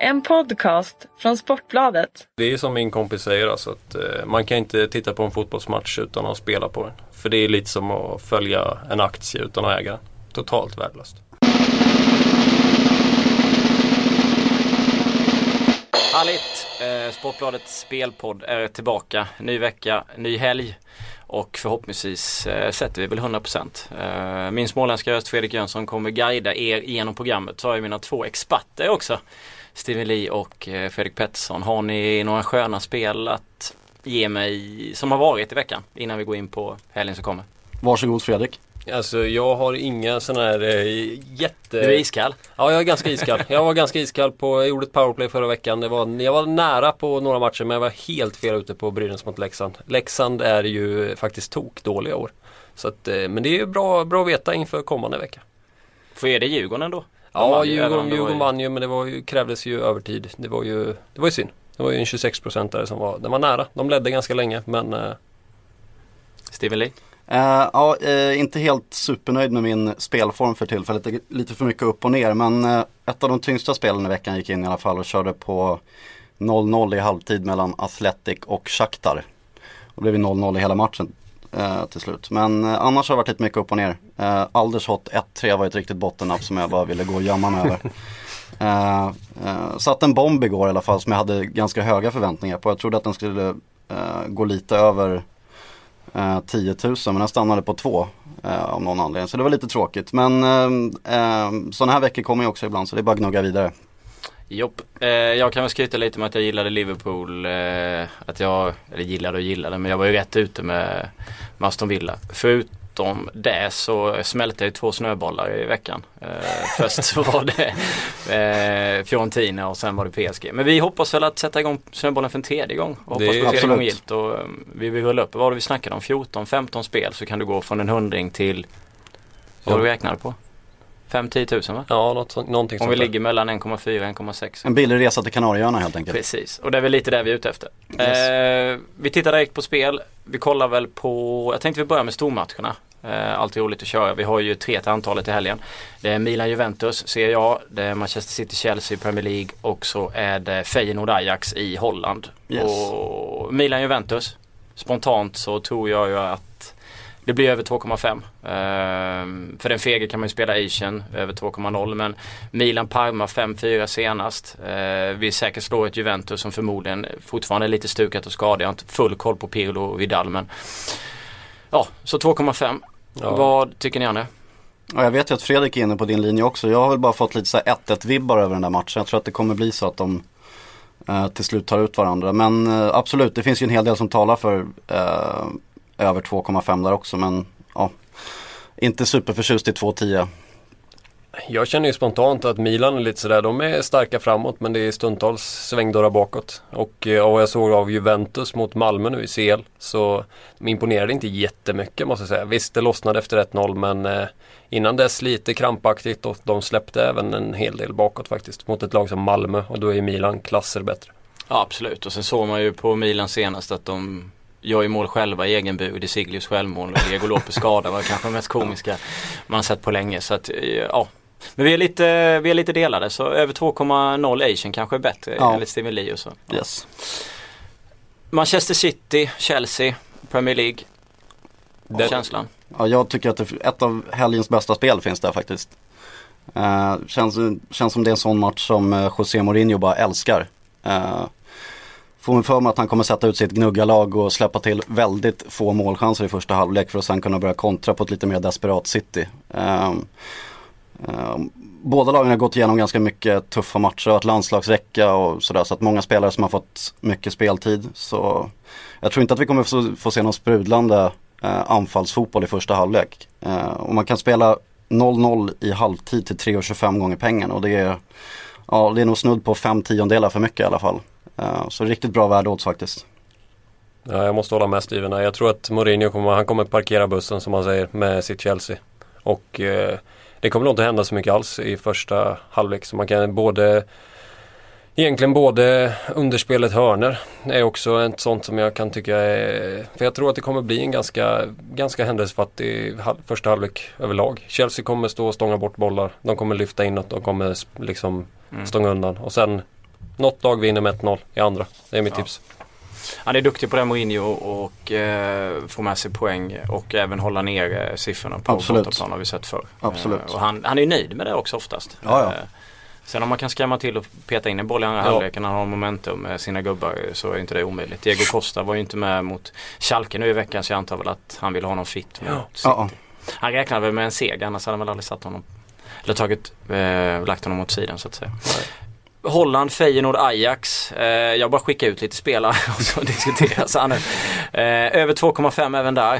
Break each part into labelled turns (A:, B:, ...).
A: En podcast från Sportbladet.
B: Det är som min kompis säger alltså att eh, man kan inte titta på en fotbollsmatch utan att spela på den. För det är lite som att följa en aktie utan att äga den. Totalt värdelöst.
C: Härligt! Eh, Sportbladets spelpodd är tillbaka. Ny vecka, ny helg. Och förhoppningsvis eh, sätter vi väl 100%. Eh, min småländska röst Fredrik Jönsson kommer guida er genom programmet. Så har jag mina två experter också. Steven Lee och eh, Fredrik Pettersson. Har ni några sköna spel att ge mig som har varit i veckan innan vi går in på helgen som kommer?
D: Varsågod Fredrik.
B: Alltså jag har inga sådana här eh, jätte...
C: Du är iskall?
B: Ja, jag är ganska iskall. Jag var ganska iskall på, jag gjorde ett powerplay förra veckan. Det var, jag var nära på några matcher men jag var helt fel ute på Brynäs mot Leksand. Leksand är ju faktiskt tok dåliga år. Så att, eh, men det är ju bra, bra att veta inför kommande vecka.
C: Får är det Djurgården då?
B: Ja, Djurgården, Djurgården vann ju men det var ju, krävdes ju övertid. Det var ju, det var ju synd. Det var ju en 26 procentare som var, den var nära. De ledde ganska länge men uh...
C: Steven Lee?
D: Uh, ja, uh, inte helt supernöjd med min spelform för tillfället. Det är lite för mycket upp och ner. Men uh, ett av de tyngsta spelen i veckan gick in i alla fall och körde på 0-0 i halvtid mellan Athletic och Shakhtar. Och det blev 0-0 i hela matchen till slut. Men annars har det varit lite mycket upp och ner. Uh, Aldershot 1-3 var ett riktigt bottennapp som jag bara ville gå och gömma mig över. Uh, uh, satt en bomb igår i alla fall som jag hade ganska höga förväntningar på. Jag trodde att den skulle uh, gå lite över uh, 10 000 men den stannade på 2 uh, av någon anledning. Så det var lite tråkigt. Men uh, sådana här veckor kommer ju också ibland så det är bara att gnugga vidare.
C: Jopp. Eh, jag kan väl skryta lite med att jag gillade Liverpool. Eh, att jag, eller gillade och gillade, men jag var ju rätt ute med, med Aston Villa. Förut förutom det så smälte jag två snöbollar i veckan. Eh, först så var det eh, Fiorentina och sen var det PSG. Men vi hoppas väl att sätta igång snöbollen för en tredje gång. Och hoppas på tredje gång gilt. Och, um, vi vill rulla upp, vad var det vi snackade om? 14-15 spel så kan du gå från en hundring till, vad ja. du räknade på? 5-10 000 va?
B: Ja, något, någonting
C: Om vi ligger mellan 1,4 och 1,6.
D: En billig resa till Kanarieöarna helt enkelt.
C: Precis, och det är väl lite det vi är ute efter. Yes. Eh, vi tittar direkt på spel. Vi kollar väl på, jag tänkte vi börjar med stormatcherna. Eh, alltid roligt att köra. Vi har ju tre till antalet i helgen. Det är Milan-Juventus, ser jag. Det är Manchester City-Chelsea i Premier League och så är det Feyenoord-Ajax i Holland. Yes. Och Milan-Juventus, spontant så tror jag ju att det blir över 2,5. Uh, för den fege kan man ju spela Asian över 2,0 men Milan-Parma 5-4 senast. Uh, vi säkert slår ett Juventus som förmodligen fortfarande är lite stukat och skadat. Jag har inte full koll på Pirlo och Vidal men Ja, så 2,5. Ja. Vad tycker ni Anne?
D: Ja, jag vet ju att Fredrik är inne på din linje också. Jag har väl bara fått lite så 1-1 vibbar över den där matchen. Jag tror att det kommer bli så att de eh, till slut tar ut varandra. Men eh, absolut, det finns ju en hel del som talar för eh, över 2,5 där också. Men ja, inte superförtjust i 2,10.
B: Jag känner ju spontant att Milan är lite sådär, de är starka framåt men det är stundtals svängdörrar bakåt. Och eh, vad jag såg av Juventus mot Malmö nu i CL så de imponerade inte jättemycket måste jag säga. Visst det lossnade efter 1-0 men eh, innan dess lite krampaktigt och de släppte även en hel del bakåt faktiskt mot ett lag som Malmö och då är Milan klasser bättre.
C: Ja absolut och sen såg man ju på Milan senast att de gör ju mål själva i egen bur. Det är Siglius självmål och Diego Lopez skada var kanske det mest komiska man sett på länge. Så att eh, ja, men vi är lite, vi är lite delade så över 2,0 Asian kanske är bättre ja. enligt Steven Lee och så.
D: Yes.
C: Manchester City, Chelsea, Premier League. Det, känslan?
D: Ja, jag tycker att det, ett av helgens bästa spel finns där faktiskt. Uh, känns, känns som det är en sån match som uh, José Mourinho bara älskar. Uh, får man för mig att han kommer sätta ut sitt gnuggalag och släppa till väldigt få målchanser i första halvlek för att sen kunna börja kontra på ett lite mer desperat City. Um, um, båda lagen har gått igenom ganska mycket tuffa matcher och ett landslagsvecka och sådär så att många spelare som har fått mycket speltid. Så jag tror inte att vi kommer få, få se någon sprudlande eh, anfallsfotboll i första halvlek. Eh, och man kan spela 0-0 i halvtid till 3,25 gånger pengarna och det är, ja, det är nog snudd på 5 tiondelar för mycket i alla fall. Eh, så riktigt bra värdeodds faktiskt.
B: Ja, jag måste hålla med Steven Jag tror att Mourinho kommer, han kommer parkera bussen som man säger med sitt Chelsea. Och eh, det kommer nog inte hända så mycket alls i första halvlek. Så man kan både Egentligen både underspelet hörner är också ett sånt som jag kan tycka är... För jag tror att det kommer bli en ganska, ganska händelsefattig första halvlek överlag. Chelsea kommer stå och stånga bort bollar. De kommer lyfta inåt. De kommer liksom mm. stånga undan. Och sen Något lag vinner med 1-0 i andra. Det är mitt
C: Ja.
B: tips.
C: Han är duktig på det Mourinho och eh, få med sig poäng och även hålla ner eh, siffrorna på
D: Absolut.
C: bortaplan har vi sett förr.
D: Absolut.
C: Eh, och han, han är ju nöjd med det också oftast.
D: Ja, ja.
C: Eh, sen om man kan skrämma till och peta in en boll i andra
B: Ja.
C: halvleken när han har momentum med sina gubbar eh, så är inte det omöjligt. Diego Costa var ju inte med mot Schalke nu i veckan så jag antar väl att han vill ha någon fit mot City.
D: Ja,
C: Han räknade väl med en seger annars hade han väl aldrig satt honom eller tagit, eh, lagt honom åt sidan så att säga. Holland, Feyenoord, Ajax. Eh, jag bara skickar ut lite spelare och så diskuteras han nu. Eh, över 2,5 även där.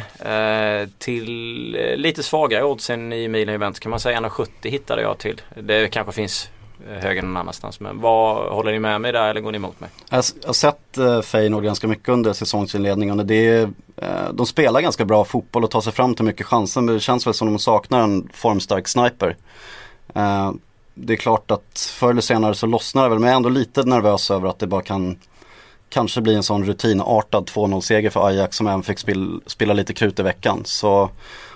C: Eh, till eh, lite svagare oddsen i Milan Juventus kan man säga. 1,70 hittade jag till. Det kanske finns eh, högre någon annanstans. Men vad, håller ni med mig där eller går ni emot mig?
D: Jag har- sett eh, Feyenoord ganska mycket under säsongsinledningen det är, eh, de spelar ganska bra fotboll och tar sig fram till mycket chanser men det känns väl som de saknar en formstark sniper. Eh, det är klart att förr eller senare så lossnar det väl men jag är ändå lite nervös över att det bara kan kanske bli en sån rutinartad 2-0 seger för Ajax som även fick spill, spela lite krut i veckan. Så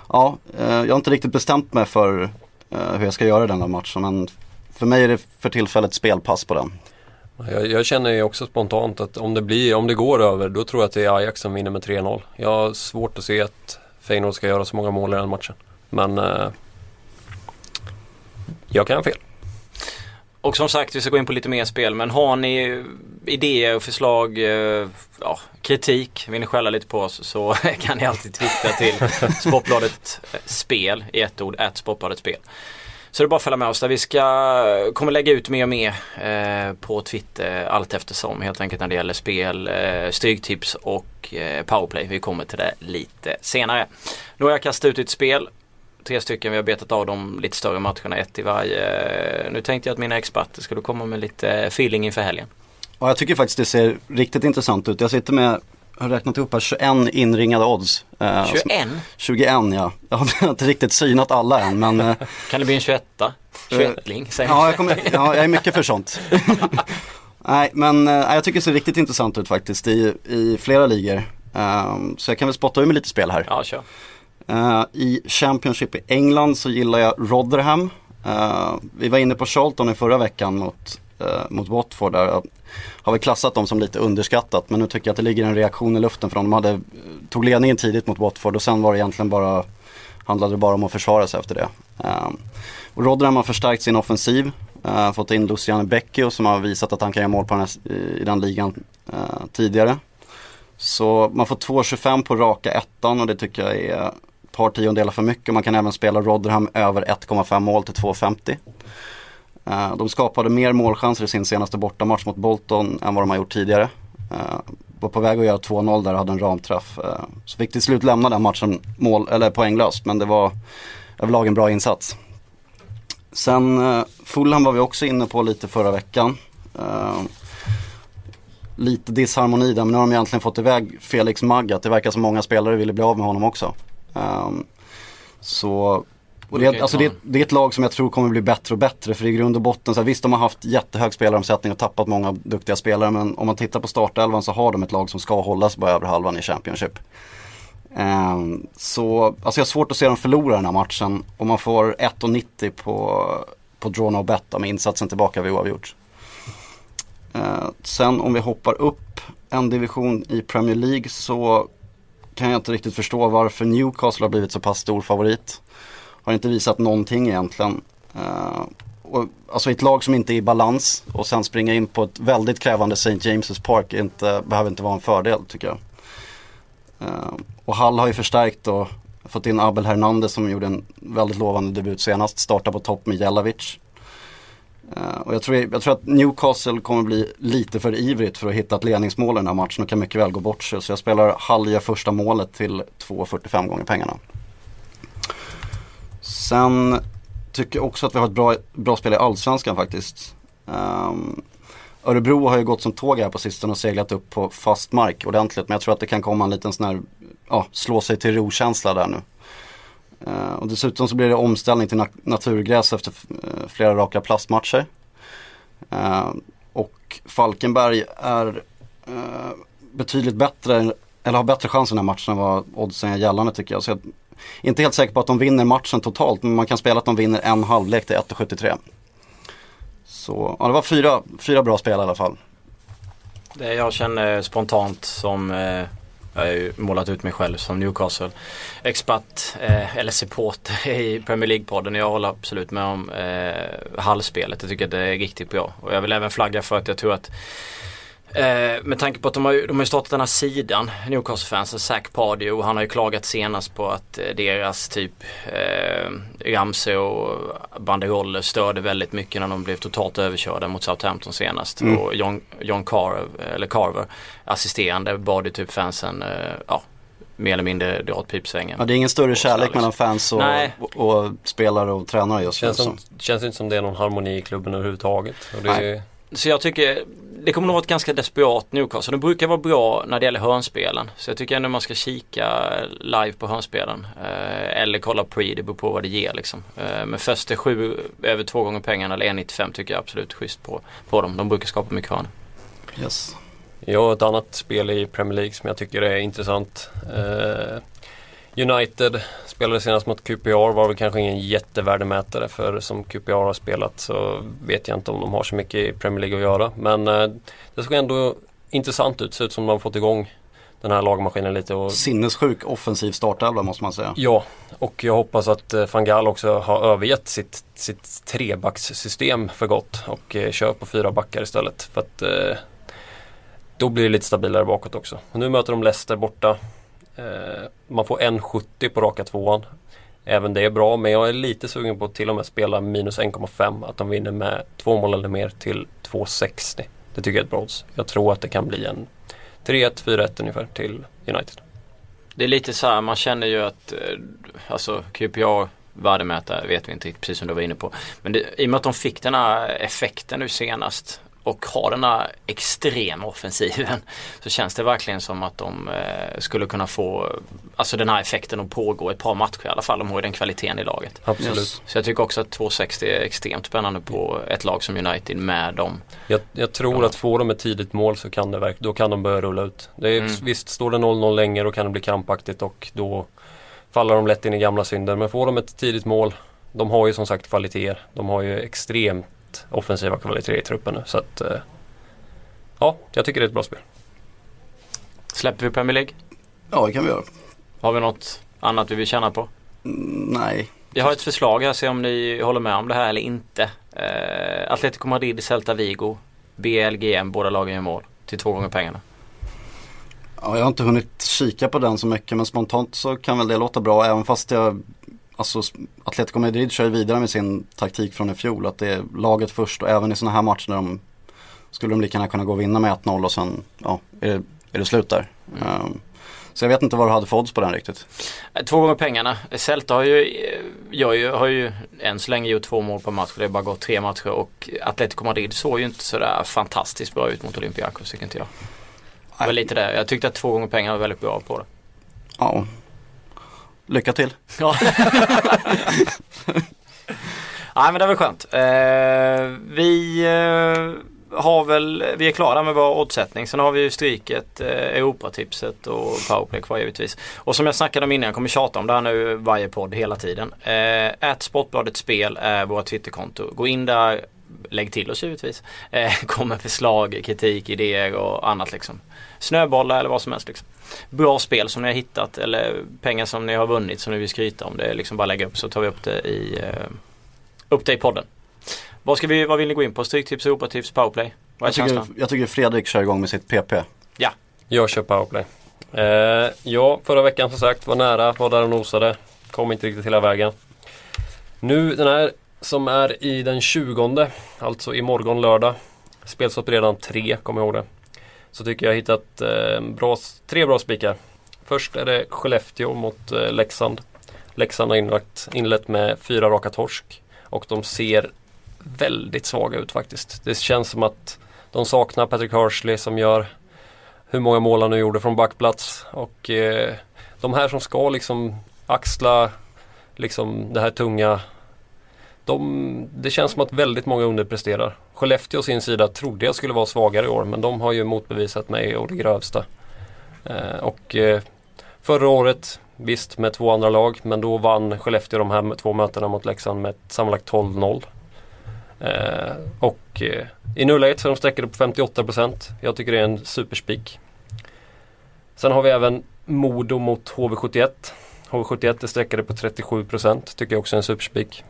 D: ja, eh, jag har inte riktigt bestämt mig för eh, hur jag ska göra den här matchen men för mig är det för tillfället spelpass på den.
B: Jag, jag känner ju också spontant att om det, blir, om det går över då tror jag att det är Ajax som vinner med 3-0. Jag har svårt att se att Feyenoord ska göra så många mål i den matchen. Men eh, jag kan ha fel.
C: Och som sagt, vi ska gå in på lite mer spel. Men har ni idéer och förslag, eh, ja, kritik, vill ni skälla lite på oss så kan ni alltid twittra till Sportbladet eh, Spel i ett ord, at Sportbladet Spel. Så det är bara att följa med oss där. Vi ska, kommer lägga ut mer och mer eh, på Twitter allt eftersom helt enkelt när det gäller spel, eh, stryktips och eh, powerplay. Vi kommer till det lite senare. Nu har jag kastat ut ett spel tre stycken. Vi har betat av de lite större matcherna, ett i varje. Nu tänkte jag att mina experter skulle komma med lite feeling inför helgen.
D: Ja, jag tycker faktiskt det ser riktigt intressant ut. Jag sitter med, jag har räknat upp här 21 inringade odds. Eh,
C: 21?
D: 21 ja. Jag har inte riktigt synat alla än men eh,
C: Kan det bli en 21 21-ling? säger man.
D: ja, jag kommer, ja, jag är mycket för sånt. Nej men eh, jag tycker det ser riktigt intressant ut faktiskt i, i flera ligor. Ehm, så jag kan väl spotta ur med lite spel här.
C: Ja, kör.
D: Uh, I Championship i England så gillar jag Rotherham. Uh, vi var inne på Charlton i förra veckan mot, uh, mot Watford. Där jag har vi klassat dem som lite underskattat men nu tycker jag att det ligger en reaktion i luften för. De hade, tog ledningen tidigt mot Watford och sen var det egentligen bara, handlade det bara om att försvara sig efter det. Eh, och Rotherham har förstärkt sin offensiv. Uh, fått in Luciano Becchio som har visat att han kan göra mål på den här, i, den ligan tidigare. Så man får 2,25 på raka ettan och det tycker jag är par tiondelar för mycket. Man kan även spela Rotherham över 1,5 mål till 2,50. Eh, de skapade mer målchanser i sin senaste bortamatch mot Bolton än vad de har gjort tidigare. Eh, Var på väg att göra 2-0 där och hade en ramträff. Eh, Så fick till slut lämna den matchen mål, eller poänglöst men det var överlag en bra insats. Sen eh, Fulham var vi också inne på lite förra veckan. Eh, lite disharmoni där men nu har de egentligen fått iväg Felix Magath. Det verkar som många spelare ville bli av med honom också. Ehm, så och det,
C: inte
D: alltså det, det är ett lag som jag tror kommer bli bättre och bättre för i grund och botten, så här, visst de har haft jättehög spelaromsättning och tappat många duktiga spelare men om man tittar på startelvan så har de ett lag som ska hållas på över halvan i Championship. Ehm, så alltså jag har svårt att se dem förlora den här matchen och man får 1,90 på, på draw no bet med insatsen tillbaka vid oavgjort. Eh, sen om vi hoppar upp en division i Premier League så kan jag inte riktigt förstå varför Newcastle har blivit så pass stor favorit. Har inte visat någonting egentligen. Uh, och, alltså ett lag som inte är i balans och sen springa in på ett väldigt krävande St. James' Park inte, behöver inte vara en fördel tycker jag. Uh, och Hall har ju förstärkt och fått in Abel Hernandez som gjorde en väldigt lovande debut senast. Startar på topp med Jelavic. Eh, och jag tror, jag tror att Newcastle kommer bli lite för ivrigt för att hitta ett ledningsmål i den här matchen och kan mycket väl gå bort sig. Så jag spelar halja gör första målet till 2,45 gånger pengarna. Sen tycker jag också att vi har ett bra, bra spel i Allsvenskan faktiskt. Um, Örebro har ju gått som tåg här på sistone och seglat upp på fast mark ordentligt. Men jag tror att det kan komma en liten sån här, ja, slå sig till ro-känsla där nu. Eh, och dessutom så blir det omställning till naturgräs efter eh, flera raka plastmatcher. Eh, och Falkenberg är betydligt bättre, eller har bättre chans i den här matchen än vad oddsen är gällande tycker jag. Så jag är inte helt säker på att de vinner matchen totalt, men man kan spela att de vinner en halvlek till 1,73. Så ja, det var fyra, fyra bra spel i alla fall.
C: Det jag känner spontant som eh, jag har ju målat ut mig själv som Newcastle-expert eh, eller supporter i Premier League-podden. Jag håller absolut med om eh, hallspelet. Jag tycker att det är riktigt bra. Och jag vill även flagga för att jag tror att Eh, med tanke på att de har, de har startat den här sidan, Newcastle-fansen, Zac Pardew. Han har ju klagat senast på att eh, deras typ eh, Ramsey och banderoller störde väldigt mycket när de blev totalt överkörda mot Southampton senast. Mm. Och John, John Carver, eller Carver, assisterande, bad ju typ fansen eh, ja, mer eller mindre dra åt pipsvängen.
D: Ja, det är ingen större kärlek liksom. mellan fans och, och, och, spelare och tränare just
B: känns nu. Känns inte som det är någon harmoni i klubben överhuvudtaget. Och det
C: Nej. Så jag tycker det kommer nog vara ett ganska desperat Newcastle. De brukar vara bra när det gäller hörnspelen. Så jag tycker ändå man ska kika live på hörnspelen. Eh, eller kolla pre, det beror på vad det ger liksom. Eh, men först är sju över två gånger pengarna eller 1,95 tycker jag absolut schysst på, på dem. De brukar skapa mycket hörn.
D: Yes.
B: Jag har ett annat spel i Premier League som jag tycker är intressant. Eh, United spelade senast mot QPR var väl kanske ingen jättevärdemätare för som QPR har spelat så vet jag inte om de har så mycket i Premier League att göra. Men eh, det såg ändå intressant ut. Ser ut som de har fått igång den här lagmaskinen lite. Och...
D: Sinnessjuk offensiv startelva måste man säga.
B: Ja, och jag hoppas att eh, van Gaal också har övergett sitt, sitt trebackssystem för gott och eh, kör på fyra backar istället. För att eh, då blir det lite stabilare bakåt också. Och nu möter de Leicester borta. Eh, man får 1,70 på raka tvåan. Även det är bra men jag är lite sugen på att till och med spela minus 1,5. Att de vinner med två mål eller mer till 2,60. Det tycker jag är ett bra odds. Jag tror att det kan bli en 3-1, 4-1 ungefär till United.
C: Det är lite så här, man känner ju att eh, alltså QPA värdemätare vet vi inte riktigt precis som du var inne på. Men det, i och med att de fick den här effekten nu senast och har den här extrema offensiven så känns det verkligen som att de eh, skulle kunna få alltså den här effekten att pågå ett par matcher i alla fall. De har ju den kvaliteten i laget.
B: Absolut. Yes.
C: Så jag tycker också att 260 är extremt spännande på ett lag som United med dem.
B: Jag, jag tror ja. att får de ett tidigt mål så kan det då kan de börja rulla ut. Det är, mm. Visst, står det 0-0 länge då kan det bli krampaktigt och då faller de lätt in i gamla synder. Men får de ett tidigt mål de har ju som sagt kvaliteter. De har ju extremt offensiva kvaliteter i truppen nu. Så att, eh, ja, jag tycker det är ett bra spel.
C: Släpper vi Premier League?
D: Ja, det kan vi göra.
C: Har vi något annat vi vill känna på?
D: Mm, nej.
C: Jag har ett förslag här, se om ni håller med om det här eller inte. Uh, Atletico Madrid, Celta Vigo, BLGM, båda lagen gör mål till två gånger pengarna.
D: Ja, jag har inte hunnit kika på den så mycket men spontant så kan väl det låta bra även fast jag Alltså Atletico Madrid kör ju vidare med sin taktik från i fjol. Att det är laget först och även i sådana här matcher de skulle de lika gärna kunna gå och vinna med 1-0 och sen ja, är, det, är det slut där. Mm. Um, så jag vet inte vad du hade för odds på den riktigt.
C: Två gånger pengarna. Celta har ju, jag har ju än så länge gjort två mål på match. Det har bara gått tre matcher och Atletico Madrid såg ju inte sådär fantastiskt bra ut mot Olympiakos tycker inte jag. Det var lite det. Jag tyckte att två gånger pengarna var väldigt bra på det.
D: Ja, Lycka till!
C: Ja. Nej men det var skönt. Eh, vi eh, har väl, vi är klara med vår oddsättning. Sen har vi ju stryket, eh, Europatipset och powerplay kvar givetvis. Och som jag snackade om innan, jag kommer tjata om det här nu varje podd hela tiden. Eh, Sportbladet Spel är vårt Twitterkonto. Gå in där, lägg till oss givetvis. Eh, kom med förslag, kritik, idéer och annat liksom. Snöbollar eller vad som helst liksom bra spel som ni har hittat eller pengar som ni har vunnit som ni vill skryta om. Det är liksom bara lägga upp så tar vi upp det i, uh, upp det i podden. Vad, ska vi, vad vill ni gå in på? Stryktips, Europatips, powerplay?
D: Vad är jag, tycker, jag tycker Fredrik kör igång med sitt PP.
C: Ja.
B: Jag kör powerplay. Eh, ja, förra veckan som sagt var nära, var där och nosade. Kom inte riktigt hela vägen. Nu den här som är i den 20 alltså imorgon lördag. Spelstopp redan tre, kom ihåg det så tycker jag hittat eh, bra, tre bra spikar. Först är det Skellefteå mot eh, Leksand. Leksand har inlagt, inlett med fyra raka torsk och de ser väldigt svaga ut faktiskt. Det känns som att de saknar Patrick Hersley som gör hur många mål han nu gjorde från backplats. Och eh, de här som ska liksom axla liksom det här tunga de, det känns som att väldigt många underpresterar. Skellefteå å sin sida trodde jag skulle vara svagare i år men de har ju motbevisat mig och det grövsta. Eh, och eh, förra året, visst med två andra lag, men då vann Skellefteå de här två mötena mot Leksand med sammanlagt 12-0. Eh, och eh, i nuläget så är de sträckade på 58%. Jag tycker det är en superspik. Sen har vi även Modo mot HV71. HV71 är sträckade på 37% tycker jag också är en superspik.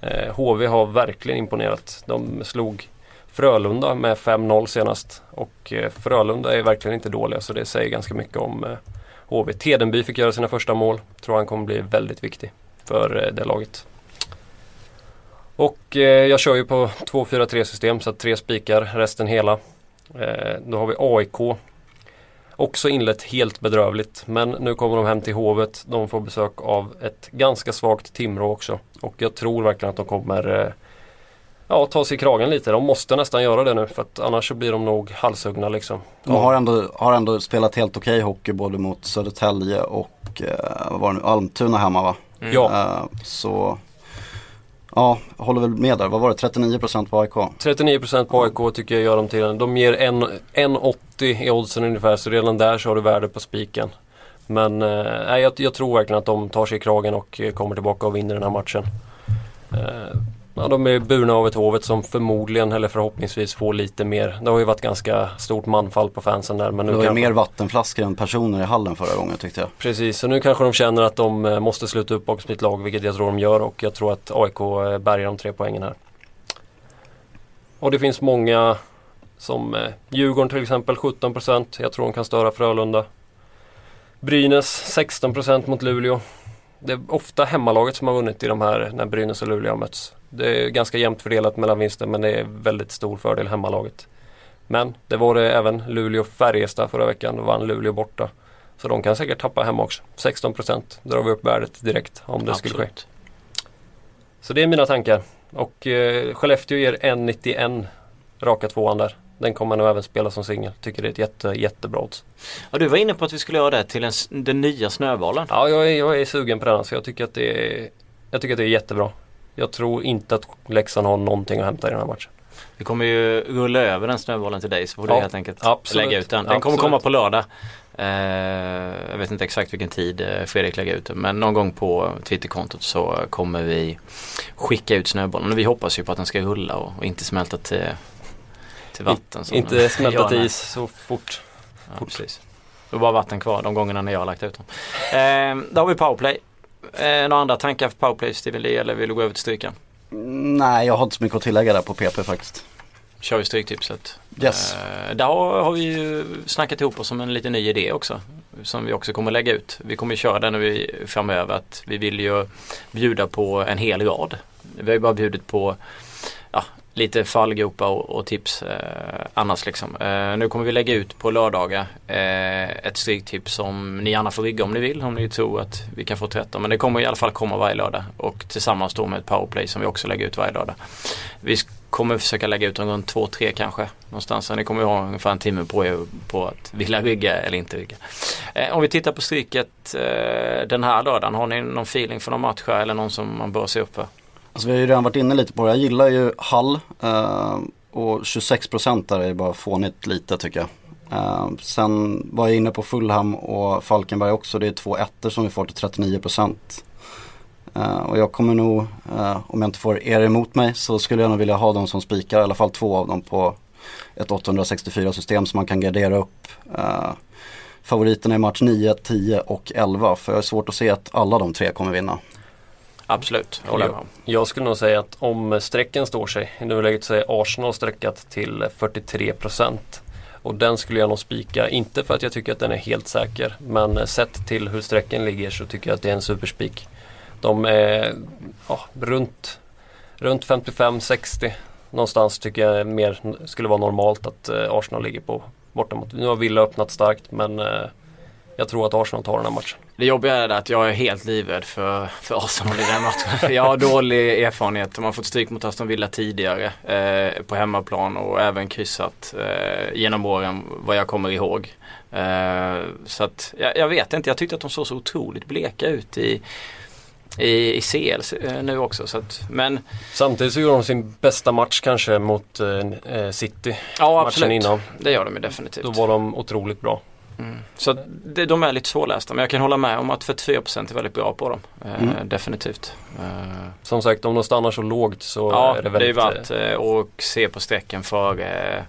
B: Eh, HV har verkligen imponerat. De slog Frölunda med 5-0 senast och eh, Frölunda är verkligen inte dåliga så det säger ganska mycket om eh, HV. Tedenby fick göra sina första mål. Tror han kommer bli väldigt viktig för eh, det laget. Och eh, jag kör ju på 2-4-3 system så att tre spikar, resten hela. Eh, då har vi AIK. Också inlett helt bedrövligt men nu kommer de hem till Hovet. De får besök av ett ganska svagt Timrå också. Och jag tror verkligen att de kommer eh, ja, ta sig i kragen lite. De måste nästan göra det nu för att annars så blir de nog halshuggna liksom.
D: De har ändå, har ändå spelat helt okej okay hockey både mot Södertälje och eh, vad var det nu, Almtuna hemma va?
B: Mm. Ja.
D: Eh, så Ja, jag håller väl med där. Vad var det? 39% på AIK?
B: 39% på AIK tycker jag gör dem till en. De ger 1,80 i oddsen ungefär så redan där så har du värde på spiken. Men eh, jag, jag, tror verkligen att de tar sig i kragen och eh, kommer tillbaka och vinner den här matchen. Eh, Ja, de är burna av ett Hovet som förmodligen eller förhoppningsvis får lite mer. Det har ju varit ganska stort manfall på fansen där. Men nu
D: det var
B: kanske...
D: mer vattenflaskor än personer i hallen förra gången tyckte jag.
B: Precis, så nu kanske de känner att de eh, måste sluta upp bakom sitt lag, vilket jag tror de gör och jag tror att AIK eh, bärgar de tre poängen här. Och det finns många som eh, Djurgården till exempel 17%. Jag tror de kan störa Frölunda. Brynäs 16% mot Luleå. Det är ofta hemmalaget som har vunnit i de här när Brynäs och Luleå har mötts. Det är ganska jämnt fördelat mellan vinster men det är väldigt stor fördel hemmalaget. Men det var det även Luleå-Färjestad förra veckan. Då vann Luleå borta. Så de kan säkert tappa hemma också. 16% drar vi upp värdet direkt om det Absolut. skulle ske. Så det är mina tankar. Och eh, Skellefteå ger 1,91 raka tvåan där. Den kommer nog även spela som singel. Tycker det är ett jätte, jättebra odds.
C: Ja, du var inne på att vi skulle göra det till en, den nya snöbollen.
B: Ja, jag är, jag är sugen på den. Så jag tycker att det är, jag tycker att det är jättebra. Jag tror inte att Leksand har någonting att hämta i den här matchen.
C: Vi kommer ju rulla över den snöbollen till dig så får du helt enkelt
B: absolut,
C: lägga ut den. Den kommer komma på lördag. Eh, jag vet inte exakt vilken tid eh, Fredrik lägger ut den men någon gång på Twitterkontot så kommer vi skicka ut snöbollen. Vi hoppas ju på att den ska rulla och, och inte smälta till, till vatten.
B: I, inte smälta till is så fort.
C: Ja, fort. Precis. Det är bara vatten kvar de gångerna när jag har lagt ut dem. Eh, då har vi powerplay. Eh, några andra tankar för powerplay Steven Lee eller vill du gå över till strykan?
D: Nej, jag har inte så mycket att tillägga där på PP faktiskt.
C: Kör vi stryktipset.
D: Yes.
C: Eh, där har, vi ju snackat ihop oss om en liten ny idé också. Som vi också kommer lägga ut. Vi kommer köra den vi, framöver. Att vi vill ju bjuda på en hel rad. Vi har ju bara bjudit på ja, lite fallgropar och, och tips eh, annars liksom. Eh, nu kommer vi lägga ut på lördagar eh, ett stryktips som ni gärna får rigga om ni vill. Om ni tror att vi kan få 13. Men det kommer i alla fall komma varje lördag. Och tillsammans då med ett powerplay som vi också lägger ut varje lördag. Vi kommer försöka lägga ut runt 2-3 kanske. Någonstans. Så ni kommer ha ungefär en timme på er på att vilja rygga eller inte rygga. Eh, om vi tittar på stryket eh, den här lördagen. Har ni någon feeling för någon match eller någon som man bör se upp för?
D: Alltså vi har ju redan varit inne lite på det. Jag gillar ju Hall eh, och 26% där är bara fånigt lite tycker jag. Eh, sen var jag inne på Fulham och Falkenberg också. Det är två ettor som vi får till 39%. Eh, och jag kommer nog, eh, om jag inte får er emot mig, så skulle jag nog vilja ha dem som spikar, i alla fall två av dem på ett 864 system som man kan gardera upp. Eh, favoriterna i match 9, 10 och 11 för jag har svårt att se att alla de tre kommer vinna.
C: Absolut,
B: håller jag med Jag skulle nog säga att om strecken står sig, i nuläget så är Arsenal sträckat till 43% och den skulle jag nog spika, inte för att jag tycker att den är helt säker men sett till hur strecken ligger så tycker jag att det är en superspik. De är ja, runt, runt 55-60 någonstans tycker jag mer skulle vara normalt att eh, Arsenal ligger på borta Nu har Villa öppnat starkt men eh, jag tror att Arsenal tar den här matchen.
C: Det jobbiga är att jag är helt livrädd för, för Arsenal i den matchen. Jag har dålig erfarenhet. De har fått stryk mot Aston Villa tidigare eh, på hemmaplan och även kryssat eh, genom åren vad jag kommer ihåg. Eh, så att jag, jag, vet inte, jag tyckte att de såg så otroligt bleka ut i i, i CL eh, nu också. Så att, men...
B: Samtidigt så gjorde de sin bästa match kanske mot eh, City.
C: Ja absolut, innan. det gör de definitivt.
B: Då var de otroligt bra.
C: Mm. Så det, de är lite svårlästa men jag kan hålla med om att 44% är väldigt bra på dem. Eh,
D: Mm.
C: Definitivt. Eh,
B: Som sagt, om de stannar så lågt så
C: ja,
B: är det
C: det är
B: väldigt...
C: värt eh, att se på strecken för eh,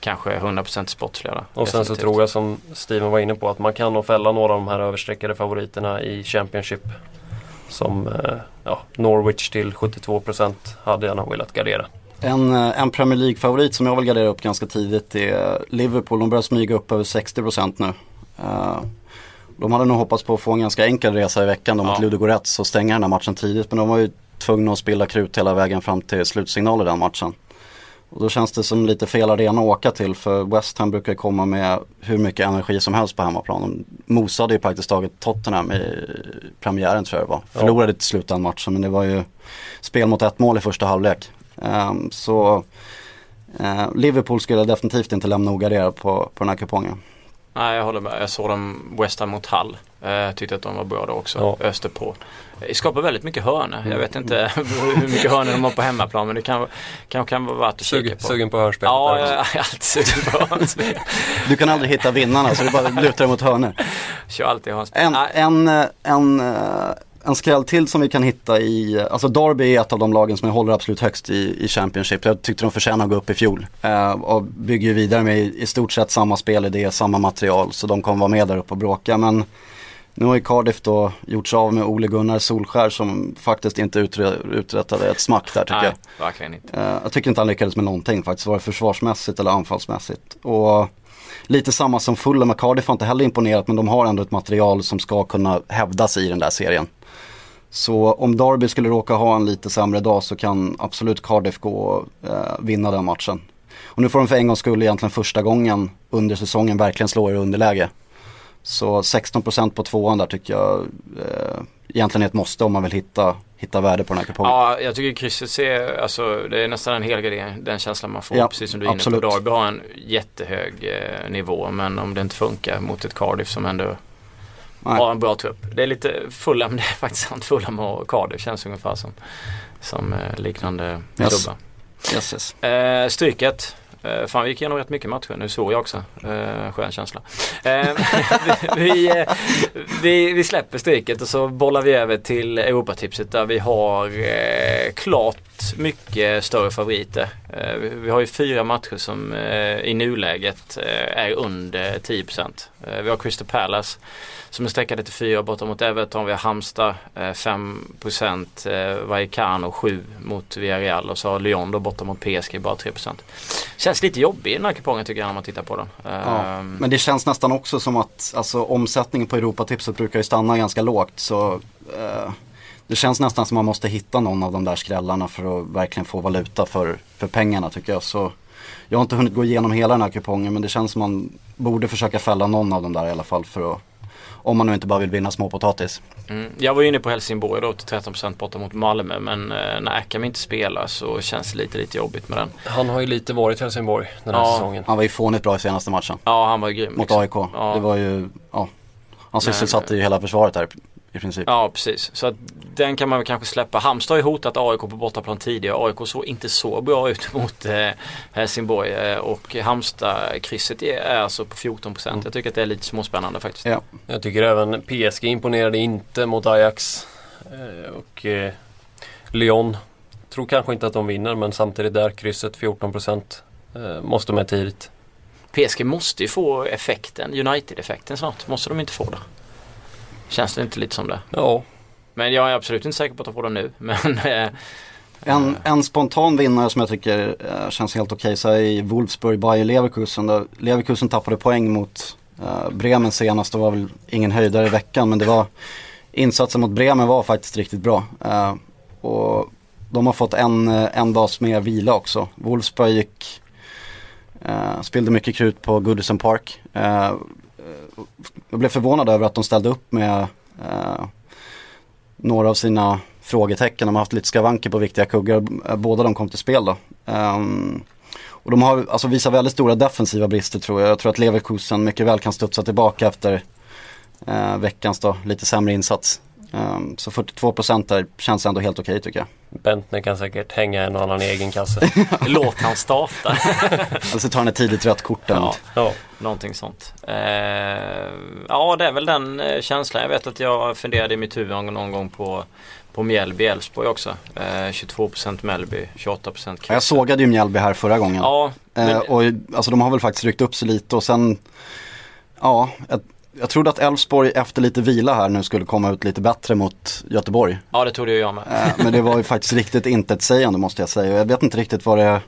C: kanske 100% sportsliga. då.
B: och sen så
C: Definitivt.
B: tror jag som Steven var inne på att man kan nog fälla några av de här överstreckade favoriterna i Championship. Som eh, ja, Norwich till 72% hade jag nog velat gardera.
D: En, eh, en Premier League-favorit som jag vill gardera upp ganska tidigt är Liverpool. De börjar smyga upp över 60% nu. Eh, de hade nog hoppats på att få en ganska enkel resa i veckan då
C: Ja.
D: mot Ludogorets och stänga den här matchen tidigt. Men de var ju tvungna att spilla krut hela vägen fram till slutsignal i den matchen. Och då känns det som lite fel arena att åka till för West Ham brukar komma med hur mycket energi som helst på hemmaplan. De mosade ju praktiskt taget Tottenham i premiären tror jag det var. Förlorade till slut den matchen men det var ju spel mot ett mål i första halvlek. Ehm, så eh, Liverpool skulle jag definitivt inte lämna ogarderad på, på den här kupongen.
C: Nej jag håller med. Jag såg dem West Ham mot Hull. Eh, tyckte att de var bra då också.
B: Ja.
C: Öste på. Eh, skapar väldigt mycket hörnor.
B: Mm.
C: Jag vet inte hur mycket hörnor de har på hemmaplan men det kan, kan, kan vara värt att kika
B: Sug,
C: på.
B: sugen på hörspelet
C: Ja, jag är alltid sugen på hörnspel.
D: Du kan aldrig hitta vinnarna så du bara lutar dig mot hörnor.
C: Kör alltid hörnspel.
D: En, en, eh, en, en skräll till som vi kan hitta i, alltså Derby är ett av de lagen som jag håller absolut högst i, i Championship. Jag tyckte de förtjänar att gå upp i fjol. Eh, och bygger ju vidare med i, i stort sett samma spelidé, samma material. Så de kommer vara med där uppe och bråka. Men nu har ju Cardiff då gjort sig av med Ole Gunnar Solskär som faktiskt inte uträttade ett smack där tycker jag.
C: nej verkligen inte.
D: Eh, jag tycker inte han lyckades med någonting faktiskt, vare försvarsmässigt eller anfallsmässigt. Och lite samma som Fulham och Cardiff har inte heller imponerat men de har ändå ett material som ska kunna hävda sig i den där serien. Så om Derby skulle råka ha en lite sämre dag så kan absolut Cardiff gå och eh, vinna den matchen. Och nu får de för en gångs skull egentligen första gången under säsongen verkligen slå i underläge. Så 16% på tvåan där tycker jag eh, egentligen är ett måste om man vill hitta, hitta värde på den här kupongen.
C: Ja, jag tycker krysset ser, alltså det är nästan en helgardering, den känslan man får.
D: Ja,
C: precis som du är inne på. Derby har en jättehög eh, nivå men om det inte funkar mot ett Cardiff som ändå
D: Nej.
C: har en bra trupp. Det är lite Fulham, det är faktiskt sant. Fulham och Cardiff känns ungefär som, som eh, liknande
D: Yes.
C: klubbar.
D: Yes, yes.
C: Eh, stryket. Eh, fan vi gick igenom rätt mycket matcher. Nu såg jag också. Eh, skön känsla. Eh, vi, eh, vi, vi släpper stryket och så bollar vi över till Europatipset där vi har eh, klart mycket större favoriter. Eh, vi, har ju fyra matcher som eh, i nuläget eh, är under 10%. Eh, vi har Crystal Palace som är sträckade till 4 borta mot Everton. Vi har Halmstad eh, 5% eh, Vallecano 7 mot Villarreal och så har Lyon då borta mot PSG bara 3%. Känns lite jobbig den här kupongen tycker jag när man tittar på den.
D: Ja,
C: Ehm,
D: men det känns nästan också som att alltså, omsättningen på Europatipset brukar ju stanna ganska lågt. Så eh, det känns nästan som att man måste hitta någon av de där skrällarna för att verkligen få valuta för, för pengarna tycker jag. Så jag har inte hunnit gå igenom hela den här kupongen men det känns som man borde försöka fälla någon av dem där i alla fall för att om man nu inte bara vill vinna småpotatis.
C: Mm. Jag var inne på Helsingborg då till 13% borta mot Malmö men eh, när Akam inte spelar så känns det lite, lite jobbigt med den.
B: Han har ju lite varit i Helsingborg den här
C: Ja.
B: säsongen.
D: Han var ju fånigt bra i senaste matchen
C: Ja han var ju grym.
D: mot
C: liksom.
D: AIK.
C: Ja.
D: Det var ju, ja. Han sysselsatte ju hela försvaret där i princip.
C: Ja precis, så att den kan man väl kanske släppa. Halmstad har ju hotat AIK på bortaplan tidigare. AIK såg inte så bra ut mot eh, Helsingborg eh, och Halmstad-krysset är är alltså på 14%.
D: Mm.
C: Jag tycker att det är lite småspännande faktiskt.
D: Ja.
B: Jag tycker även PSG imponerade inte mot Ajax. Eh, och eh, Lyon. Tror kanske inte att de vinner men samtidigt där krysset 14% eh, måste med tidigt.
C: PSG måste ju få effekten, United-effekten snart. Måste de inte få det? Känns det inte lite som det?
B: Ja,
C: Men jag är absolut inte säker på att de får det nu. Men eh,
D: En, en spontan vinnare som jag tycker eh, känns helt okej så är Wolfsburg Bayer Leverkusen. Där Leverkusen tappade poäng mot eh, Bremen senast. Det var väl ingen höjdare i veckan men det var insatsen mot Bremen var faktiskt riktigt bra. Eh, och de har fått en, eh, en dags mer vila också. Wolfsburg gick, eh, spillde mycket krut på Goodison Park. Eh, jag blev förvånad över att de ställde upp med eh, några av sina frågetecken. De har haft lite skavanker på viktiga kuggar. Eh, Båda de kom till spel då. Ehm, och de har alltså visat väldigt stora defensiva brister tror jag. Jag tror att Leverkusen mycket väl kan studsa tillbaka efter eh, veckans då, lite sämre insats. Ehm, så 42% där känns ändå helt okej tycker jag.
B: Bentner kan säkert hänga en och annan egen kasse.
C: låt han starta.
D: Eller så tar han ett tidigt rött kort.
C: Ja.
B: Ja,
C: Någonting sånt. Eh, ja det är väl den eh, känslan. Jag vet att jag funderade i mitt huvud någon, någon gång på på Mjällby Elfsborg också. Eh, 22% Mjällby, 28% Kryss.
D: Jag sågade ju Mjällby här förra gången.
C: Ja, men,
D: Eh, och alltså de har väl faktiskt ryckt upp sig lite och sen, ja, jag, jag trodde att Elfsborg efter lite vila här nu skulle komma ut lite bättre mot Göteborg.
C: ja det trodde jag med.
D: Eh, men det var ju faktiskt riktigt intetsägande måste jag säga. Jag vet inte riktigt vad det.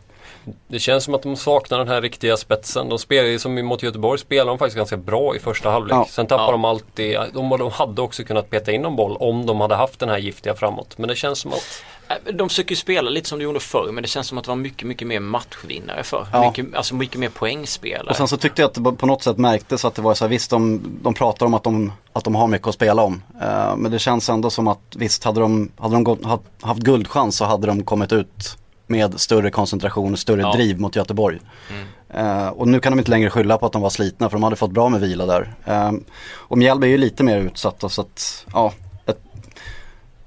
B: Det känns som att de saknar den här riktiga spetsen. De spelar som mot Göteborg spelar de faktiskt ganska bra i första halvlek.
D: Ja.
B: Sen tappar
C: Ja.
B: de alltid, de, de hade också kunnat peta in en boll om de hade haft den här giftiga framåt. Men det känns som att
C: Eh, De försöker spela lite som de gjorde förr men det känns som att det var mycket, mycket mer matchvinnare förr.
D: Ja.
C: Mycket, alltså mycket mer poängspelare.
D: Och sen så tyckte jag att det på något sätt märktes att det var så här, visst de, de pratar om att de, att de har mycket att spela om. Eh, men det känns ändå som att visst hade de, hade de gått, haft, haft guldchans så hade de kommit ut med större koncentration och större
C: Ja.
D: driv mot Göteborg.
C: Mm.
D: Eh, och nu kan de inte längre skylla på att de var slitna för de hade fått bra med vila där. Eh, och Mjällby är ju lite mer utsatta så att ja, ett,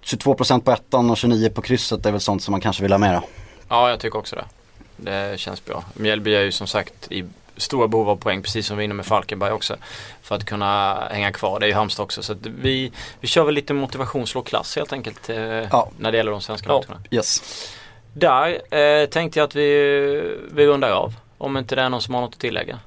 D: 22% på ettan och 29% på krysset är väl sånt som man kanske vill ha mera.
C: Ja, jag tycker också det. Det känns bra. Mjällby är ju som sagt i stora behov av poäng precis som vi är inne med Falkenberg också. För att kunna hänga kvar. Det är ju Halmstad också. Så att vi, vi kör väl lite motivation slå klass helt enkelt. Eh,
D: Ja.
C: När det gäller de svenska
B: Ja.
C: matcherna.
D: Yes.
C: Där eh, tänkte jag att vi, vi rundar av. Om inte det är någon som har något att tillägga.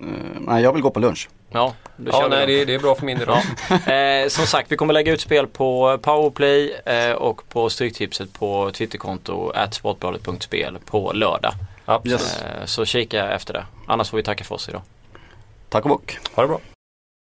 D: Eh, nej, jag vill gå på lunch.
C: Ja, då
B: ja, nej, det, det är bra för min.
C: Ja. Eh, som sagt, vi kommer lägga ut spel på Powerplay eh, och på Stryktipset på Twitterkonto sportbladet.spel på lördag.
D: Yes.
C: Eh, så kika efter det. Annars får vi tacka för oss idag.
D: Tack och bock.
B: Ha det bra.